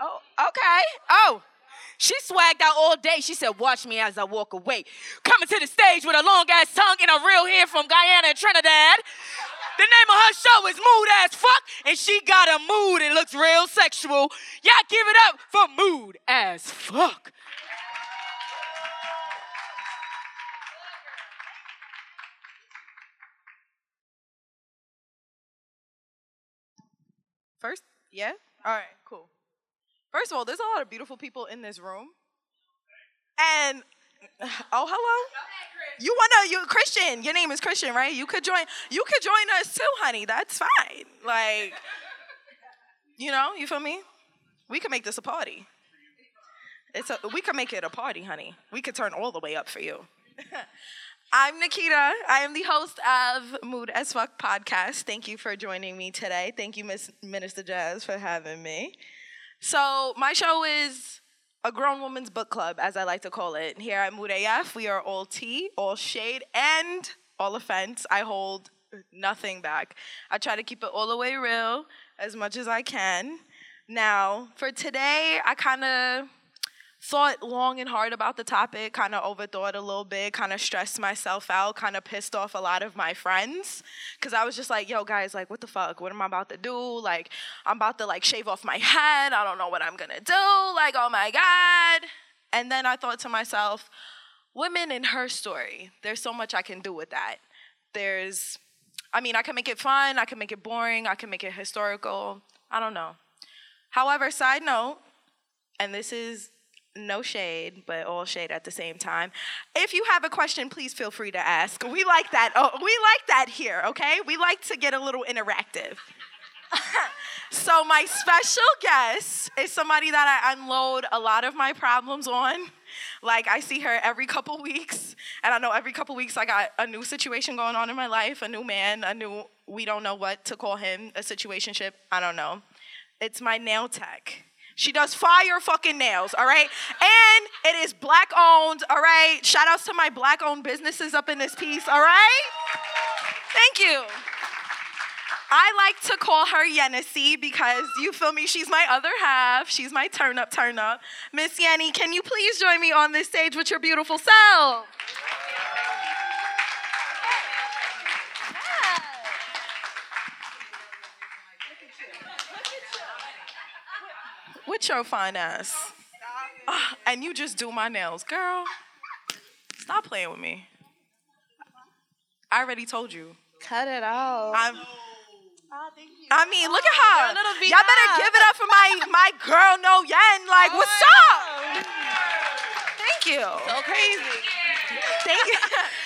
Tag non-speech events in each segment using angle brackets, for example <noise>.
Oh, okay. Oh. She swagged out all day. She said, Watch me as I walk away. Coming to the stage with a long ass tongue and a real hair from Guyana and Trinidad. The name of her show is Mood as Fuck, and she got a mood. It looks real sexual. Y'all give it up for Mood as Fuck. First, yeah? All right, cool. First of all, there's a lot of beautiful people in this room. And <laughs> oh, hello. You wanna you Christian? Your name is Christian, right? You could join. You could join us too, honey. That's fine. Like, you know, you feel me? We could make this a party. It's a, we could make it a party, honey. We could turn all the way up for you. <laughs> I'm Nikita. I am the host of Mood as Fuck podcast. Thank you for joining me today. Thank you, Miss Minister Jazz, for having me. So, my show is a grown woman's book club, as I like to call it. Here at Mood AF, we are all tea, all shade, and all offense. I hold nothing back. I try to keep it all the way real as much as I can. Now, for today, I kind of thought long and hard about the topic, kind of overthought a little bit, kind of stressed myself out, kind of pissed off a lot of my friends cuz I was just like, "Yo guys, like what the fuck? What am I about to do? Like I'm about to like shave off my head. I don't know what I'm going to do. Like, oh my god." And then I thought to myself, women in her story. There's so much I can do with that. There's I mean, I can make it fun, I can make it boring, I can make it historical. I don't know. However, side note, and this is no shade, but all shade at the same time. If you have a question, please feel free to ask. We like that. Oh, we like that here, okay? We like to get a little interactive. <laughs> so, my special guest is somebody that I unload a lot of my problems on. Like, I see her every couple weeks, and I know every couple weeks I got a new situation going on in my life, a new man, a new, we don't know what to call him, a situationship, I don't know. It's my nail tech. She does fire fucking nails, all right? And it is black owned, all right? Shout outs to my black owned businesses up in this piece, all right? Thank you. I like to call her Yennecy because you feel me, she's my other half. She's my turn up, turn up. Miss Yenny, can you please join me on this stage with your beautiful self? With your fine ass. Ah, and you just do my nails. Girl, stop playing with me. I already told you. Cut it out. I'm, oh, thank you. I mean, look at her. Girl, Y'all better give it up for my, my girl, No Yen. Like, what's up? Thank you. So crazy. Thank you.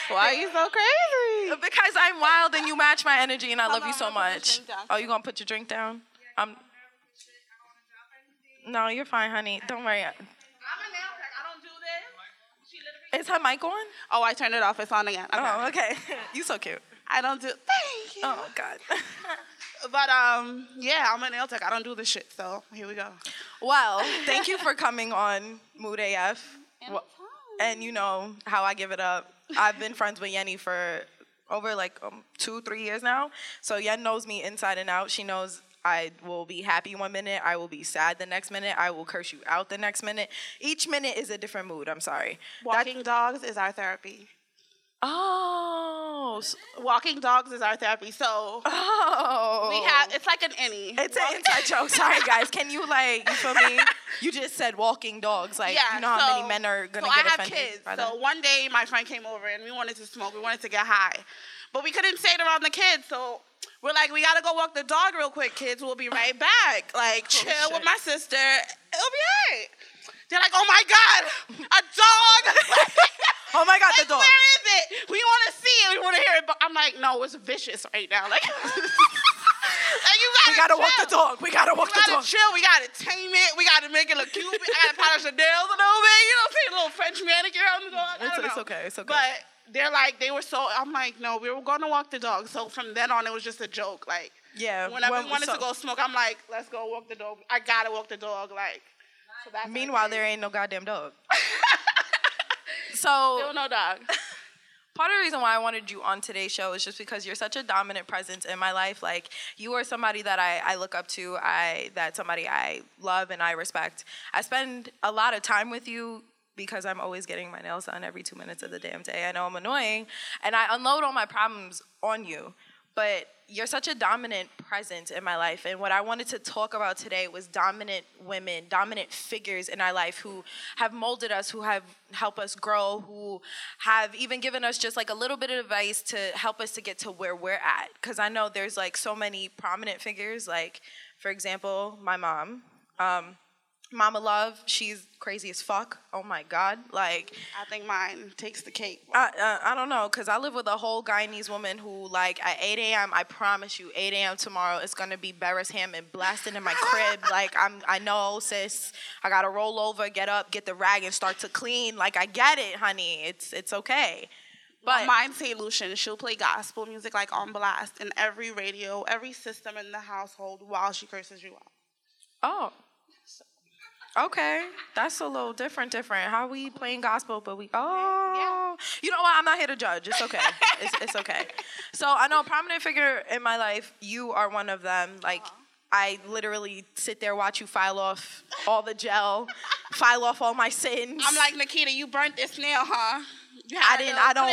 Why are you so crazy? because I'm wild and you match my energy and I love on, you so I'm gonna put your much. drink. Oh, you gonna put your drink down? I'm. No, you're fine, honey. Don't worry. I'm a nail tech. I don't do this. She literally. Is her mic on? Oh, I turned it off. It's on again. Okay. Oh, okay. <laughs> you so cute. I don't do. Thank you. Oh God. <laughs> But um, yeah, I'm a nail tech. I don't do this shit. So here we go. well, thank you for coming on Mood AF. Well, and you know how I give it up. I've been friends with Yenny for over like um, two, three years now. So Yen knows me inside and out. She knows I will be happy one minute, I will be sad the next minute, I will curse you out the next minute. Each minute is a different mood. I'm sorry. Walking dogs is our therapy. oh, Walking dogs is our therapy. So oh. we have. It's like an innie. It's an inside joke. Sorry, <laughs> guys. Can you like you feel me? You just said walking dogs. Like you know how many men are gonna so get I have offended kids. by So that? one day my friend came over and we wanted to smoke. We wanted to get high, but we couldn't say it around the kids. So we're like, we gotta go walk the dog real quick, kids. We'll be right back. Like oh, chill Oh, shit. with my sister. It'll be alright. They're like, oh my god, a dog. <laughs> Oh my God, Like, the dog. Where is it? We want to see it. We want to hear it. But I'm like, no, it's vicious right now. <laughs> Like, like you gotta, We gotta walk the dog. We gotta walk We the gotta dog. chill. We gotta tame it. We gotta make it look cute. I gotta polish the nails a little bit. You know, put a little French manicure on the dog. It's- it's okay, it's okay. But they're like, they were so. I'm like, no, we were gonna walk the dog. So from then on, it was just a joke. Like, Yeah. whenever when- we wanted so- to go smoke, I'm like, let's go walk the dog. I gotta walk the dog. Like, so Meanwhile, there ain't no goddamn dog. <laughs> Still so no dog. <laughs> part of the reason why I wanted you on today's show is just because you're such a dominant presence in my life. Like you are somebody that I, I look up to, I that somebody I love and I respect. I spend a lot of time with you because I'm always getting my nails done every two minutes of the damn day. I know I'm annoying, and I unload all my problems on you. But you're such a dominant presence in my life. And what I wanted to talk about today was dominant women, dominant figures in our life who have molded us, who have helped us grow, who have even given us just like a little bit of advice to help us to get to where we're at. Because I know there's like so many prominent figures, like, for example, my mom. Um, Mama Love, she's crazy as fuck. Oh my God. Like, I think mine takes the cake. I, uh, I don't know, because I live with a whole Guyanese woman who, like, at 8 a.m., I promise you, 8 a.m. tomorrow, it's going to be Beres Hammond blasting in my crib. <laughs> like, I'm, I know, sis, I got to roll over, get up, get the rag, and start to clean. Like, I get it, honey. It's, it's okay. But mine say Lucian, she'll play gospel music like on blast in every radio, every system in the household while she curses you out. Oh. Okay, that's a little different. Different. How we playing gospel, but we oh, you know what? I'm not here to judge. It's okay. <laughs> it's, it's okay. So I know a prominent figure in my life. You are one of them. Like I literally sit there watch you file off all the gel, file off all my sins. I'm like Nikita, you burnt this nail, huh? I didn't. I don't.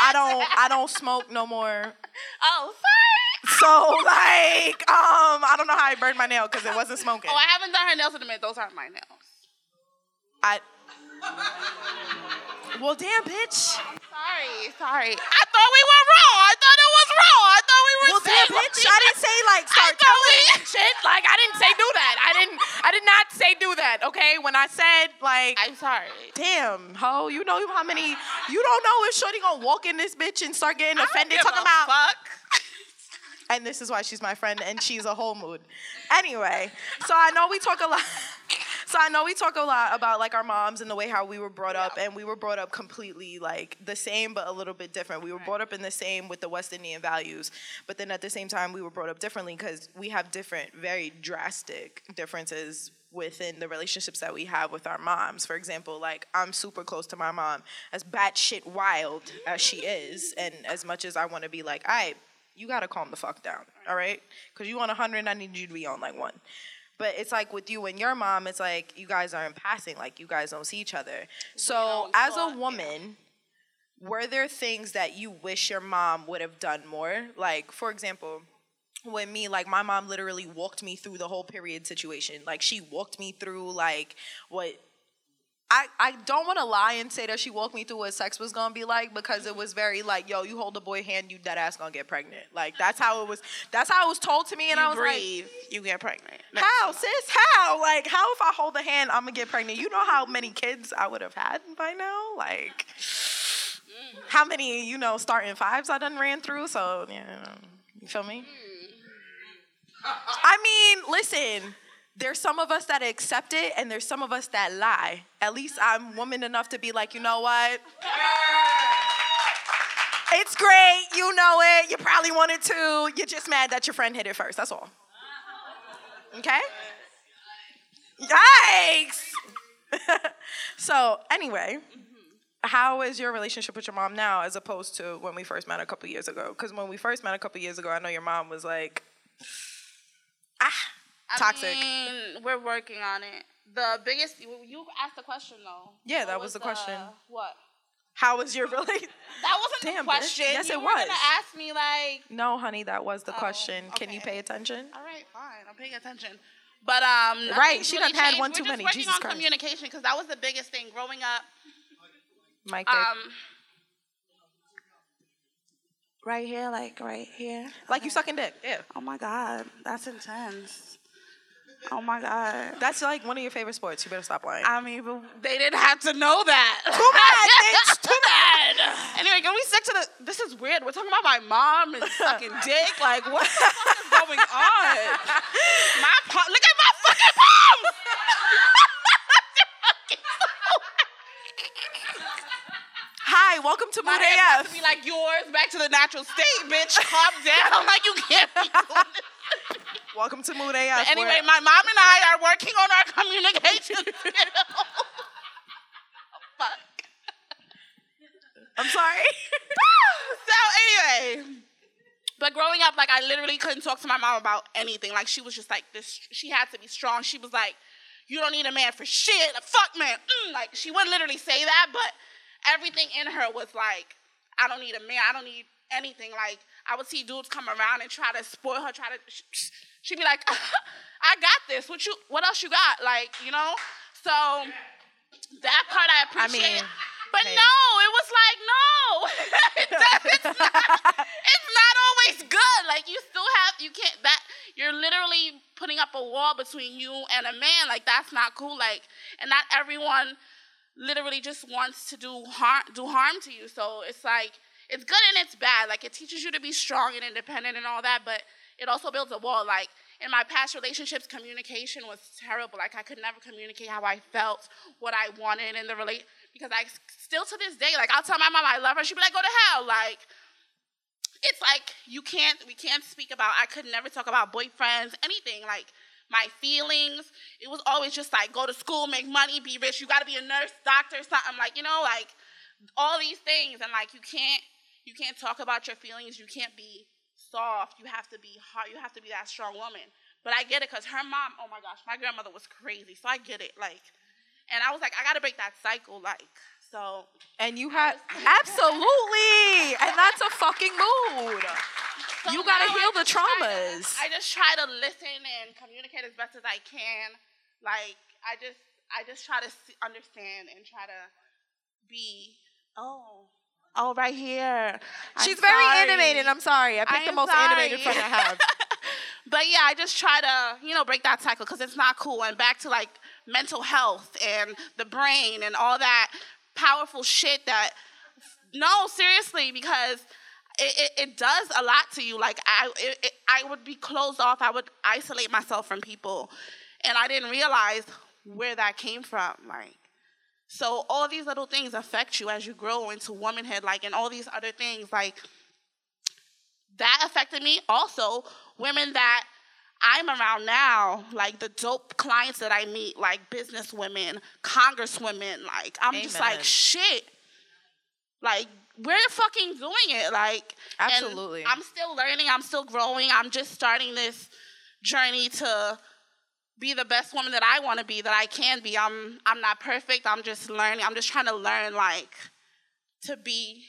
I don't. I don't smoke no more. <laughs> Oh, sorry. So like, um, I don't know how I burned my nail because it wasn't smoking. Oh, I haven't done her nails in a minute. Those aren't my nails. I. Well, damn, bitch. Sorry, sorry. I thought we were wrong. I thought it was wrong. I thought we were Well, damn, bitch. I didn't say like start telling we- <laughs> shit. Like I didn't say do that. I didn't. I did not say do that. Okay. When I said like. I'm sorry. Damn, ho, you know how many, you don't know if Shorty gonna walk in this bitch and start getting offended talking about, fuck. And this is why she's my friend and she's a whole mood. Anyway, so I know we talk a lot, <laughs> so I know we talk a lot about like our moms and the way how we were brought up and we were brought up completely like the same but a little bit different. We were brought up in the same with the West Indian values, but then at the same time we were brought up differently because we have different, very drastic differences within the relationships that we have with our moms. For example, like I'm super close to my mom, as batshit wild as she is, and as much as I want to be like, right, you gotta calm the fuck down, all right? Because you on 100, I need you to be on like one. But it's like with you and your mom, it's like you guys aren't passing, like you guys don't see each other. So as talk, a yeah. woman, were there things that you wish your mom would have done more? Like, for example, with me, like my mom literally walked me through the whole period situation. Like she walked me through like what I, I don't want to lie and say that she walked me through what sex was gonna be like because it was very like, yo, you hold the boy hand, you dead ass gonna get pregnant. Like that's how it was. That's how it was told to me, and you I was like, breathe, you get pregnant. how, sis? How? Like, how if I hold the hand, I'm gonna get pregnant? You know how many kids I would have had by now? Like, how many, you know, starting fives I done ran through? So, yeah, you feel me? Mm. I mean, listen, there's some of us that accept it, and there's some of us that lie. At least I'm woman enough to be like, you know what? It's great, you know it. You probably wanted to. You're just mad that your friend hit it first. That's all. Okay? Yikes! <laughs> so, anyway, how is your relationship with your mom now as opposed to when we first met a couple years ago? Because when we first met a couple years ago, I know your mom was like, ah, toxic. Mean, we're working on it. The biggest, you you asked the question though. Yeah, What that was the question. What? how was your <laughs> relationship? That wasn't Damn, the bitch. question. Yes, you it were was. gonna ask me like, No, honey, that was the Oh, question. Can you pay attention? all right, fine, I'm paying attention. But um, Right, she really done had one We're too just many. Working Jesus on Christ. communication because that was the biggest thing growing up. Mike, Dick. Um, right here, like right here. like you sucking dick. Yeah. Oh my god, that's intense. Oh my god. That's like one of your favorite sports. You better stop lying. I mean, but they didn't have to know that. Too bad, bitch. <laughs> Too bad. Anyway, can we stick to the? This is weird. We're talking about my mom and sucking dick. Like, what the fuck is going on? My palm. Look at my fucking palms. Hi, welcome to my Mood AF. to be like yours, back to the natural state, bitch. Calm down. <laughs> Like you can't be doing this. Welcome to Mood AF. Anyway, my mom and I are working on our communication. <laughs> Fuck. I'm sorry. <laughs> so anyway, but growing up, like I literally couldn't talk to my mom about anything. Like she was just like this. She had to be strong. She was like, "You don't need a man for shit. Like, fuck man." Mm. Like she wouldn't literally say that, but everything in her was like, "I don't need a man. I don't need anything." Like I would see dudes come around and try to spoil her. Try to. She'd be like, <laughs> "I got this. What you? What else you got?" Like you know. So that part I appreciate. I mean, but hey. no, it was like no. <laughs> it's, not, <laughs> it's not always good. Like you still have you can't that you're literally putting up a wall between you and a man. Like that's not cool. Like and not everyone literally just wants to do harm do harm to you. So it's like it's good and it's bad. Like it teaches you to be strong and independent and all that, but it also builds a wall. Like in my past relationships, communication was terrible. Like I could never communicate how I felt, what I wanted in the relate because I still to this day, like I'll tell my mom I love her, she'd be like, go to hell. Like it's like you can't we can't speak about I could never talk about boyfriends, anything. Like my feelings. It was always just like go to school, make money, be rich. You gotta be a nurse, doctor, something like, you know, like all these things. And like you can't you can't talk about your feelings, you can't be soft, you have to be hard, you have to be that strong woman. But I get it because her mom, oh my gosh, my grandmother was crazy. So I get it. Like and I was like, I gotta break that cycle, like so And you had absolutely, <laughs> and that's a fucking mood. So You gotta heal the try to- traumas. I just try to listen and communicate as best as I can. Like I just, I just try to see, understand and try to be. Oh, oh, right here. I'm She's very sorry. animated. I'm sorry. I picked the I'm most animated sorry. friend I have. <laughs> but yeah, I just try to, you know, break that cycle because it's not cool. And back to like mental health and the brain and all that powerful shit that. No, seriously, because it, it, it does a lot to you. Like I, it, I would be closed off. I would isolate myself from people, and I didn't realize where that came from. Like, so all these little things affect you as you grow into womanhood. Like, and all these other things. Like, that affected me. Also, women that I'm around now, like the dope clients that I meet, like business women, congresswomen, like I'm just like shit. Like we're fucking doing it. Like Absolutely. I'm still learning. I'm still growing. I'm just starting this journey to be the best woman that I want to be, that I can be. I'm I'm not perfect. I'm just learning. I'm just trying to learn like to be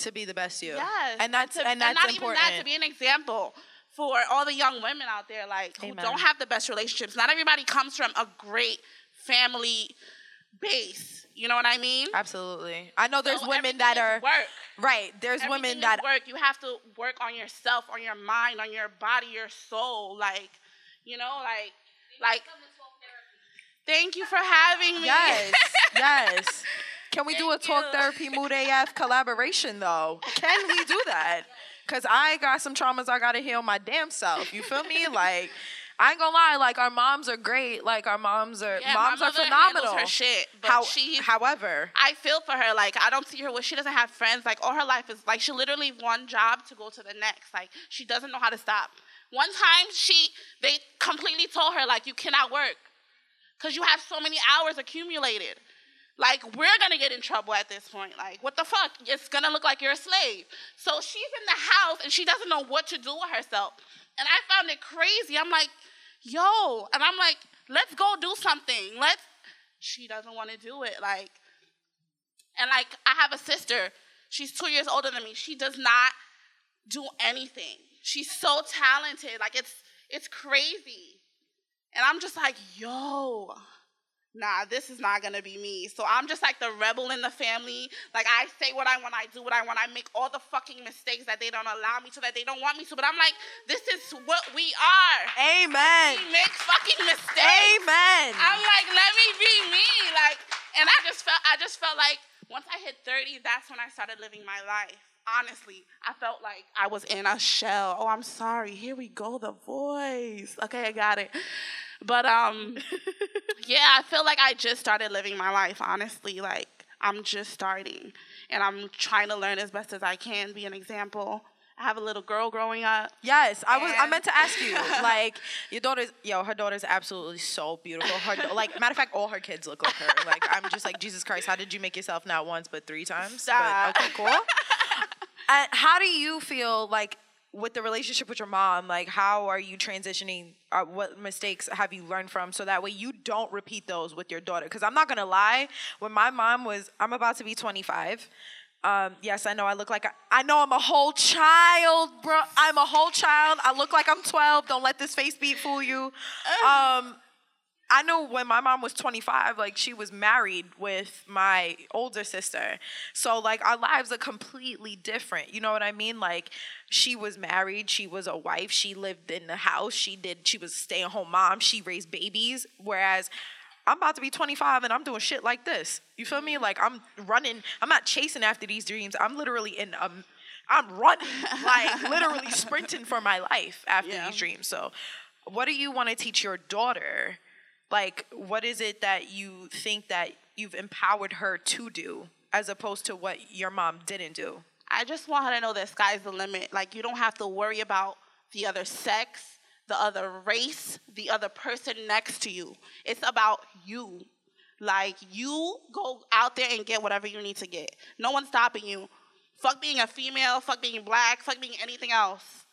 to be the best you. Yes. And that's to- and that's not important. even that to be an example for all the young women out there like who don't have the best relationships. Not everybody comes from a great family base. You know what I mean? Absolutely. I know there's So women that are work. right. There's Everything women that work. You have to work on yourself, on your mind, on your body, your soul. Like, you know, like, like. Thank you for having me. Yes. <laughs> yes. Can we do a talk you. therapy mood AF collaboration though? Can we do that? <laughs> Cause I got some traumas I gotta heal my damn self. You feel me? Like I ain't gonna lie, like our moms are great. Like our moms are Yeah, moms are phenomenal. Her shit, but How, she's however, I feel for her. Like I don't see her where she doesn't have friends. Like all her life is like she literally one job to go to the next. Like she doesn't know how to stop. One time she they completely told her like you cannot work because you have so many hours accumulated. Like we're gonna get in trouble at this point. Like what the fuck? It's gonna look like you're a slave. So she's in the house and she doesn't know what to do with herself. And I found it crazy. I'm like, yo, and I'm like, let's go do something. Let's. She doesn't want to do it. Like, and like I have a sister. She's two years older than me. She does not do anything. She's so talented. Like it's it's crazy. And I'm just like, yo, nah, this is not gonna be me. So I'm just like the rebel in the family. Like I say what I want, I do what I want. I make all the fucking mistakes that they don't allow me to, that they don't want me to. But I'm like, this is what we are. Amen. We make fucking mistakes. Amen. I'm like, let me be me. Like, and I just felt, I just felt like once I hit 30, that's when I started living my life. Honestly, I felt like I was in a shell. Oh, I'm sorry. Here we go, the voice. Okay, I got it. But um, <laughs> yeah, I feel like I just started living my life. Honestly, like I'm just starting, and I'm trying to learn as best as I can, be an example, I have a little girl growing up. Yes, I was. I meant to ask you. <laughs> Like your daughter's, yo, her daughter's absolutely so beautiful. Her, like, matter of fact, all her kids look like her. Like, I'm just like, Jesus Christ, how did you make yourself not once but three times? Stop. But okay, cool. And how do you feel like with the relationship with your mom? Like, how are you transitioning? Uh, what mistakes have you learned from so that way you don't repeat those with your daughter? Because I'm not gonna lie, when my mom was, I'm about to be 25. Um, yes, I know I look like I, I know I'm a whole child, bro. I'm a whole child. I look like I'm 12. Don't let this face beat fool you. <laughs> Um, I know when my mom was 25, like she was married with my older sister. So like our lives are completely different. You know what I mean? Like she was married, she was a wife, she lived in the house, she did she was a stay-at-home mom, she raised babies, whereas I'm about to be 25 and I'm doing shit like this. You feel me? Like I'm running, I'm not chasing after these dreams. I'm literally in um I'm running, <laughs> like literally sprinting for my life after Yeah. these dreams. So what do you want to teach your daughter? Like what is it that you think that you've empowered her to do as opposed to what your mom didn't do? I just want her to know that sky's the limit. Like you don't have to worry about the other sex, the other race, the other person next to you. It's about you. Like you go out there and get whatever you need to get. No one's stopping you. Fuck being a female, fuck being black, fuck being anything else.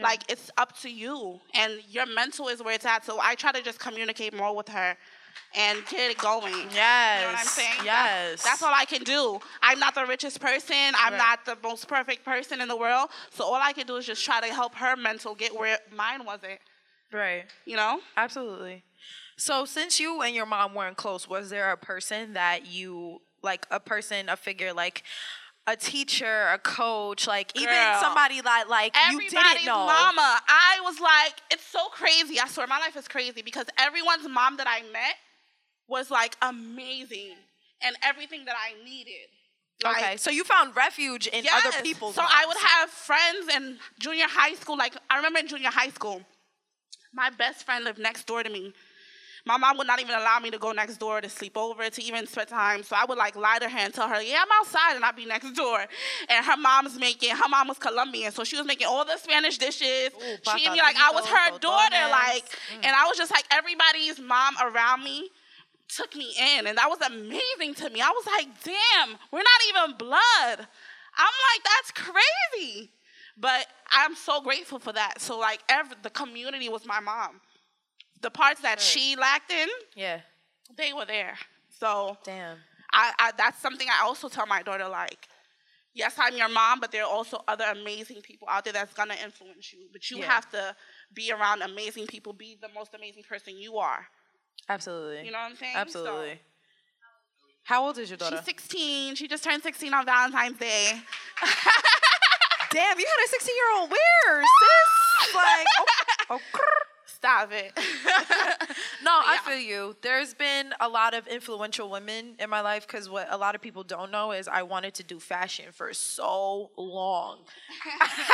Like it's up to you. And your mental is where it's at. So I try to just communicate more with her and get it going. Yes. You know what I'm saying? That's- Yes. That's, all I can do. I'm not the richest person. I'm Right. not the most perfect person in the world. So all I can do is just try to help her mental get where mine wasn't. right. You know? Absolutely. So since you and your mom weren't close, was there a person that you like a person, a figure like a teacher, a coach, like even somebody that like you didn't know? mama. I was like, it's so crazy. I swear, my life is crazy because everyone's mom that I met was like amazing and everything that I needed. Like, Okay, so you found refuge in Yes. other people's. So I would have friends in junior high school. Like I remember in junior high school, my best friend lived next door to me. My mom would not even allow me to go next door to sleep over, to even spend time. So I would like lie to her and tell her, "Yeah, I'm outside," and I'd be next door. And her mom's making. Her mom was Colombian, so she was making all the Spanish dishes. Ooh, Treating me like I was her daughter, like. And I was just like everybody's mom around me took me in, and that was amazing to me. I was like, damn, we're not even blood. I'm like, that's crazy. But I'm so grateful for that. So like, every, the community was my mom. The parts that she lacked in, Yeah. they were there. So Damn. I, I that's something I also tell my daughter like. Yes, I'm your mom, but there are also other amazing people out there that's gonna influence you. But you Yeah. have to be around amazing people. Be the most amazing person you are. Absolutely. You know what I'm saying? Absolutely. So- How old is your daughter? She's 16. She just turned 16 on Valentine's Day. <laughs> Damn, you had a 16 year old where, sis? <laughs> Like, oh, oh. Stop it. <laughs> <laughs> No, I feel you. There's been a lot of influential women in my life because what a lot of people don't know is I wanted to do fashion for so long.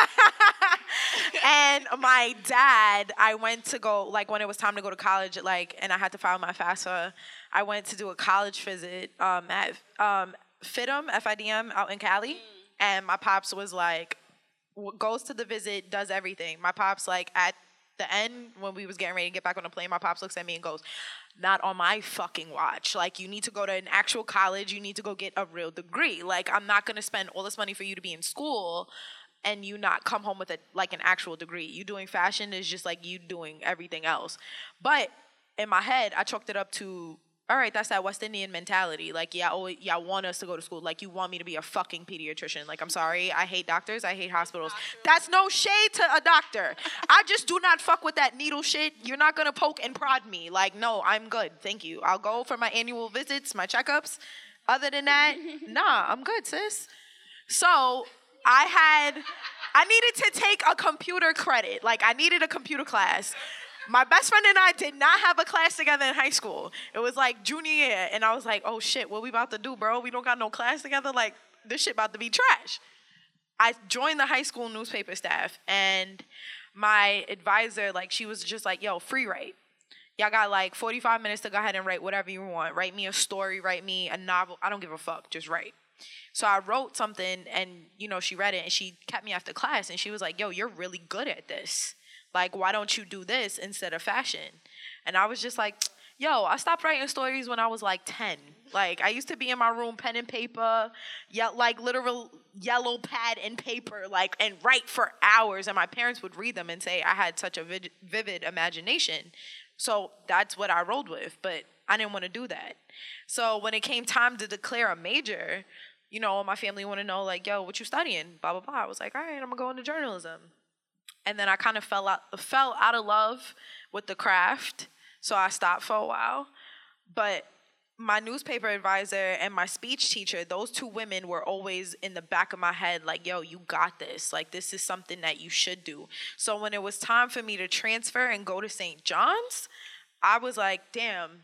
<laughs> and my dad, I went to go, like, when it was time to go to college, like, and I had to file my FAFSA, I went to do a college visit um, at um, FIDM, FIDM out in Cali. And my pops was like, goes to the visit, does everything. My pops like at the end when we was getting ready to get back on the plane, my pops looks at me and goes, "Not on my fucking watch. Like you need to go to an actual college. You need to go get a real degree. Like I'm not gonna spend all this money for you to be in school." And you not come home with a like an actual degree. You doing fashion is just like you doing everything else. But in my head, I chalked it up to all right, that's that West Indian mentality. Like, yeah, oh, y'all want us to go to school. Like, you want me to be a fucking pediatrician. Like, I'm sorry, I hate doctors. I hate hospitals. That's no shade to a doctor. <laughs> I just do not fuck with that needle shit. You're not gonna poke and prod me. Like, no, I'm good. Thank you. I'll go for my annual visits, my checkups. Other than that, <laughs> nah, I'm good, sis. So I had, I needed to take a computer credit. Like, I needed a computer class. My best friend and I did not have a class together in high school. It was like junior year, and I was like, "Oh shit, what we about to do, bro? We don't got no class together. Like this shit about to be trash." I joined the high school newspaper staff, and my advisor, like, she was just like, "Yo, free write. Y'all got like 45 minutes to go ahead and write whatever you want. Write me a story, write me a novel. I don't give a fuck. Just write." So I wrote something and you know she read it and she kept me after class and she was like, "Yo, you're really good at this. Like, why don't you do this instead of fashion?" And I was just like, "Yo, I stopped writing stories when I was like 10. Like, I used to be in my room pen and paper, yeah, like literal yellow pad and paper, like and write for hours and my parents would read them and say I had such a vid- vivid imagination. So that's what I rolled with, but I didn't want to do that. So when it came time to declare a major, you know, my family want to know like, yo, what you studying? Blah blah blah. I was like, all right, I'm gonna go into journalism. And then I kind of fell out fell out of love with the craft, so I stopped for a while. But my newspaper advisor and my speech teacher, those two women were always in the back of my head, like, yo, you got this. Like, this is something that you should do. So when it was time for me to transfer and go to St. John's, I was like, damn,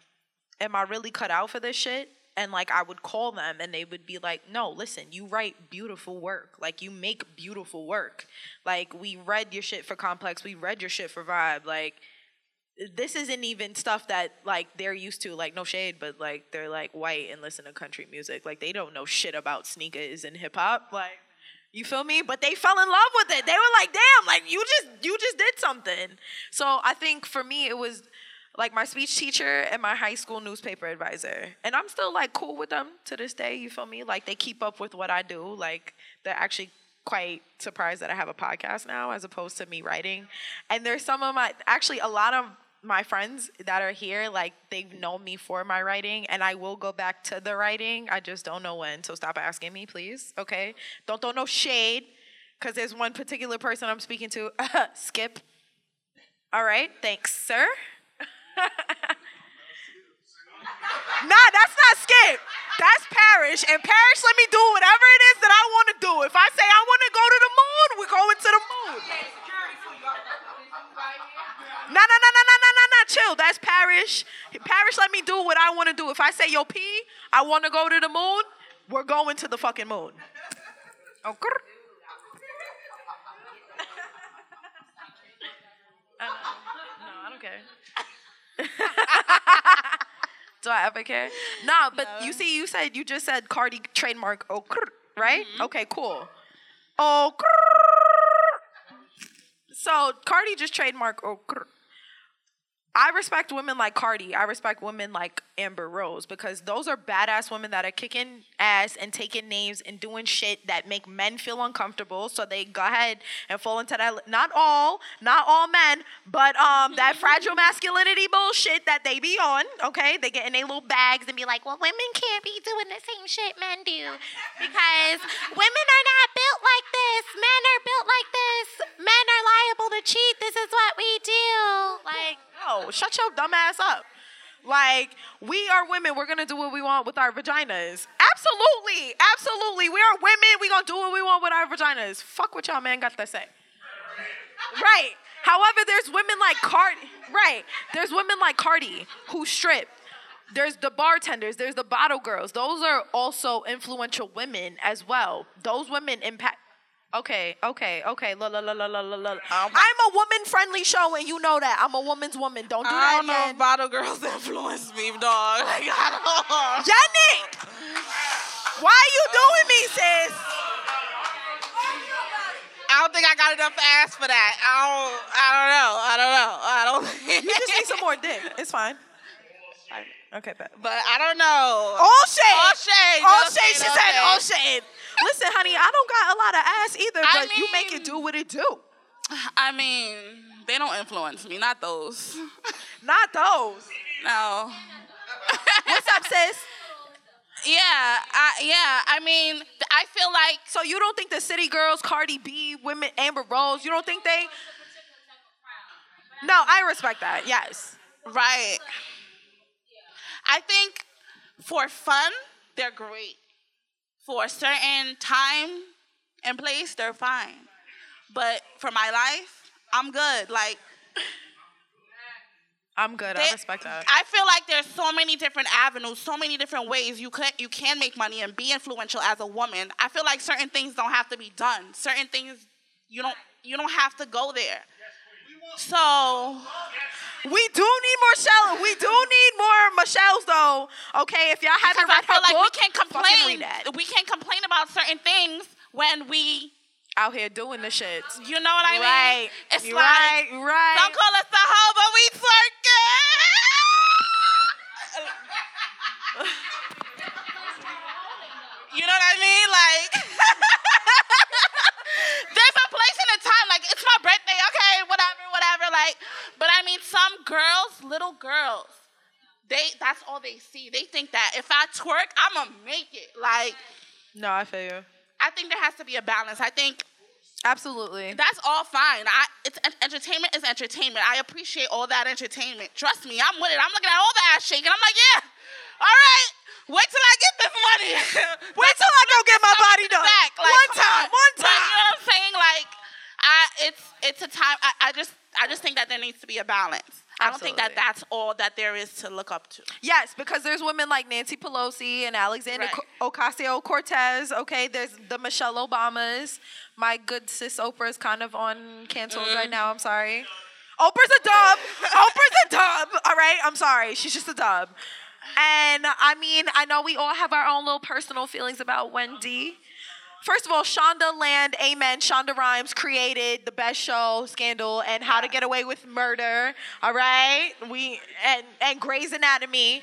am I really cut out for this shit? And like I would call them and they would be like, no, listen, you write beautiful work. Like you make beautiful work. Like we read your shit for Complex, we read your shit for Vibe. Like this isn't even stuff that like they're used to. Like no shade but like they're like white and listen to country music. Like they don't know shit about sneakers and hip hop. Like you feel me? But they fell in love with it. They were like damn like you just you just did something. So i think for me it was like my speech teacher and my high school newspaper advisor and i'm still like cool with them to this day you feel me like they keep up with what i do like they're actually quite surprised that I have a podcast now as opposed to me writing. And there's some of my actually a lot of my friends that are here, like they've known me for my writing, and I will go back to the writing. I just don't know when. So stop asking me, please. Okay? Don't throw no shade, because there's one particular person I'm speaking to. <laughs> Skip. All right. Thanks, sir. <laughs> nah, that's not Skip. That's Parish. And Parish let me do whatever it is that I want to do. If I say I want to go to the moon, we're going to the moon. No, no, no, no, no, no, no, no. Chill. That's Parish. Parish let me do what I want to do. If I say, yo, P, I want to go to the moon, we're going to the fucking moon. <laughs> Oh, grr. <laughs> Uh, no, I don't care. <laughs> Do I ever care? No, but you see, you said you just said Cardi trademark oh grr, mm-hmm. right? Okay, cool. Oh. So Cardi just trademark oh grr. I respect women like Cardi. I respect women like Amber Rose because those are badass women that are kicking ass and taking names and doing shit that make men feel uncomfortable. So they go ahead and fall into that. Not all, not all men, but um that <laughs> fragile masculinity bullshit that they be on. Okay, they get in their little bags and be like, "Well, women can't be doing the same shit men do because women are not built like this. Men are built like this. Men are liable to cheat. This is what we do." Like, no, shut your dumb ass up. Like, we are women. We're gonna do what we want with our vaginas. Absolutely, absolutely. We are women. We're gonna do what we want with our vaginas. Fuck what y'all man got to say. Right. However, there's women like Cardi. Right. There's women like Cardi who strip. There's the bartenders. There's the bottle girls. Those are also influential women as well. Those women impact. Okay, okay, okay. La la la la la la la. I'm a woman-friendly show, and you know that. I'm a woman's woman. Don't do that. <laughs> <laughs> I don't know if bottle girls influence me, dog. Like, I don't. Janet, why are you doing me, sis? I don't think I got enough ass for that. I don't. I don't know. I don't know. I don't. <laughs> You just need some more dick. It's fine. Okay, bet. But I don't know. All shade. All shade. All shade. She said all shade. Listen, honey, I don't got a lot of ass either, I but you make it do what it do. I mean, they don't influence me. Not those. <laughs> Not those. No. <laughs> What's up, sis? Yeah. I, yeah. I mean, I feel like So you don't think the city girls, Cardi B, women, Amber Rose, you don't think they? No, I respect that. Yes. Right. I think for fun, they're great. For a certain time and place, they're fine. But for my life, I'm good. Like I'm good. I respect that. I feel like there's so many different avenues, so many different ways you can you can make money and be influential as a woman. I feel like certain things don't have to be done. Certain things you don't you don't have to go there. So We do need more Shell. We do need more shelves though. Okay, if y'all haven't Because I feel her like book, we can't complain. We can't complain about certain things when we, Out here doing the shit. you know what I right. mean? It's right. like right. don't call us the hoe, but we twerking. <laughs> you know what I mean? Like. <laughs> There's a place and a time. Like, it's my birthday. Okay, whatever, whatever. Like, but I mean, some girls, little girls, they that's all they see. They think that if I twerk, I'ma make it. Like, no, I feel you. I think there has to be a balance. I think Absolutely. that's all fine. I it's entertainment is entertainment. I appreciate all that entertainment. Trust me, I'm with it. I'm looking at all the ass shaking. I'm like, yeah, all right. Wait till I get this money. <laughs> Wait till I go get my body done. back. Like, one time, on. one Like, time. you know what I'm saying? Like, I it's it's a time. I, I just I just think that there needs to be a balance. I don't think that that's all that there is to look up to. Yes, because there's women like Nancy Pelosi and Alexander Right. Ocasio Cortez. Okay, there's the Michelle Obamas. My good sis Oprah is kind of on canceled Mm. right now. I'm sorry. Oprah's a dub. Oprah's a dub. All right, I'm sorry. She's just a dub. And I mean, I know we all have our own little personal feelings about Wendy. First of all, Shondaland, amen. Shonda Rhimes created the best show, Scandal, and How to Get Away with Murder. All right, we and and Grey's Anatomy.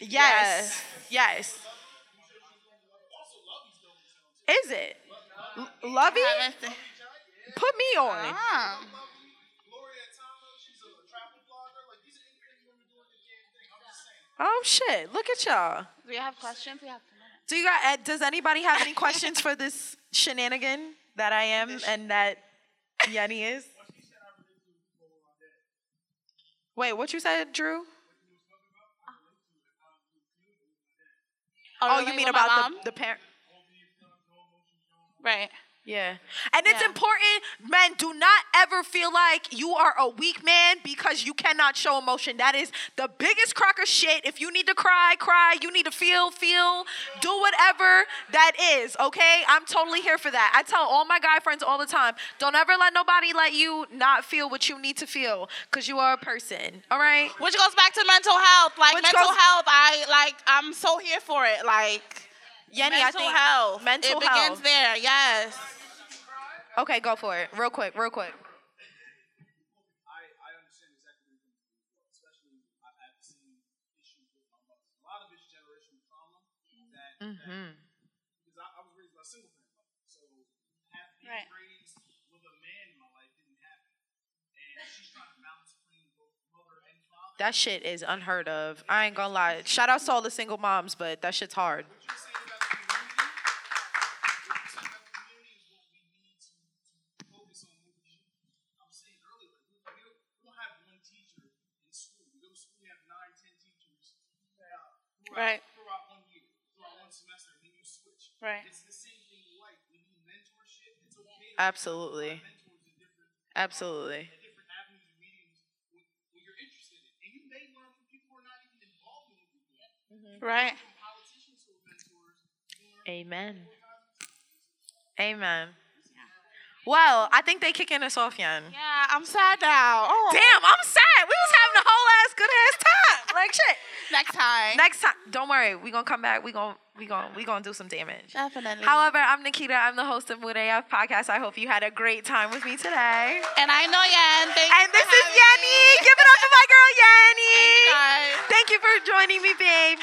Yes, yes. Is it Lovey? I haven't seen- Put me on. Ah. Gloria Thomas, she's a travel blogger. Like these are independent women doing the damn thing. I'm just saying. Oh shit! Look at y'all. Do we have questions? We have. Do you got? Does anybody have any questions for this shenanigan that I am and that Yenny is? Wait, what you said, Drew? Oh, you oh, mean about the the parent? right? Yeah. And it's Yeah. important, men, do not ever feel like you are a weak man because you cannot show emotion. That is the biggest crock of shit. If you need to cry, cry. You need to feel, feel. Do whatever that is, okay? I'm totally here for that. I tell all my guy friends all the time don't ever let nobody let you not feel what you need to feel because you are a person, all right? Which goes back to mental health. Like Which mental goes- health, I like. I'm so here for it. Like Yenny, I mental think. health. mental it begins there. Yes. Okay, go for it. Real quick, real quick. I, I understand exactly where you're coming especially I've had issues with. A lot of it's generational trauma that, Mm-hmm. because I, I was raised by a single parent, so have being Right. raised with a man in my life didn't happen, and she's trying to balance between both mother and father. That shit is unheard of. I ain't gonna lie. Shout out to all the single moms, but that shit's hard. What you're saying about the community, what you're saying about the community is what we need to, to focus on more. because you- I was saying earlier, like, we, we, don't, we don't have one teacher in school. We go to school, we have nine, ten teachers throughout, throughout, Right. throughout one year, throughout one semester, and then you switch. Right. It's the same thing in life. We need mentorship. It's okay Absolutely. have mentors in different, Absolutely. different avenues and mediums what, what you're interested in. And you may learn from people who are not even involved in what you're doing. Right. From politicians who are mentors, you can learn Amen. Amen. Well, I think they kicking us off, Yan. Yeah, I'm sad now. Oh. Damn, I'm sad. We was having a whole ass good ass time. Like shit. Next time. Next time, don't worry. We're gonna come back. We're gonna we gonna we gonna do some damage. Definitely. However, I'm Nikita. I'm the host of Mood AF podcast. I hope you had a great time with me today. and I know Yan. Thank you And this is Yanni. Give it up for my girl Yanni. Thank you guys. Thank you for joining me, babe.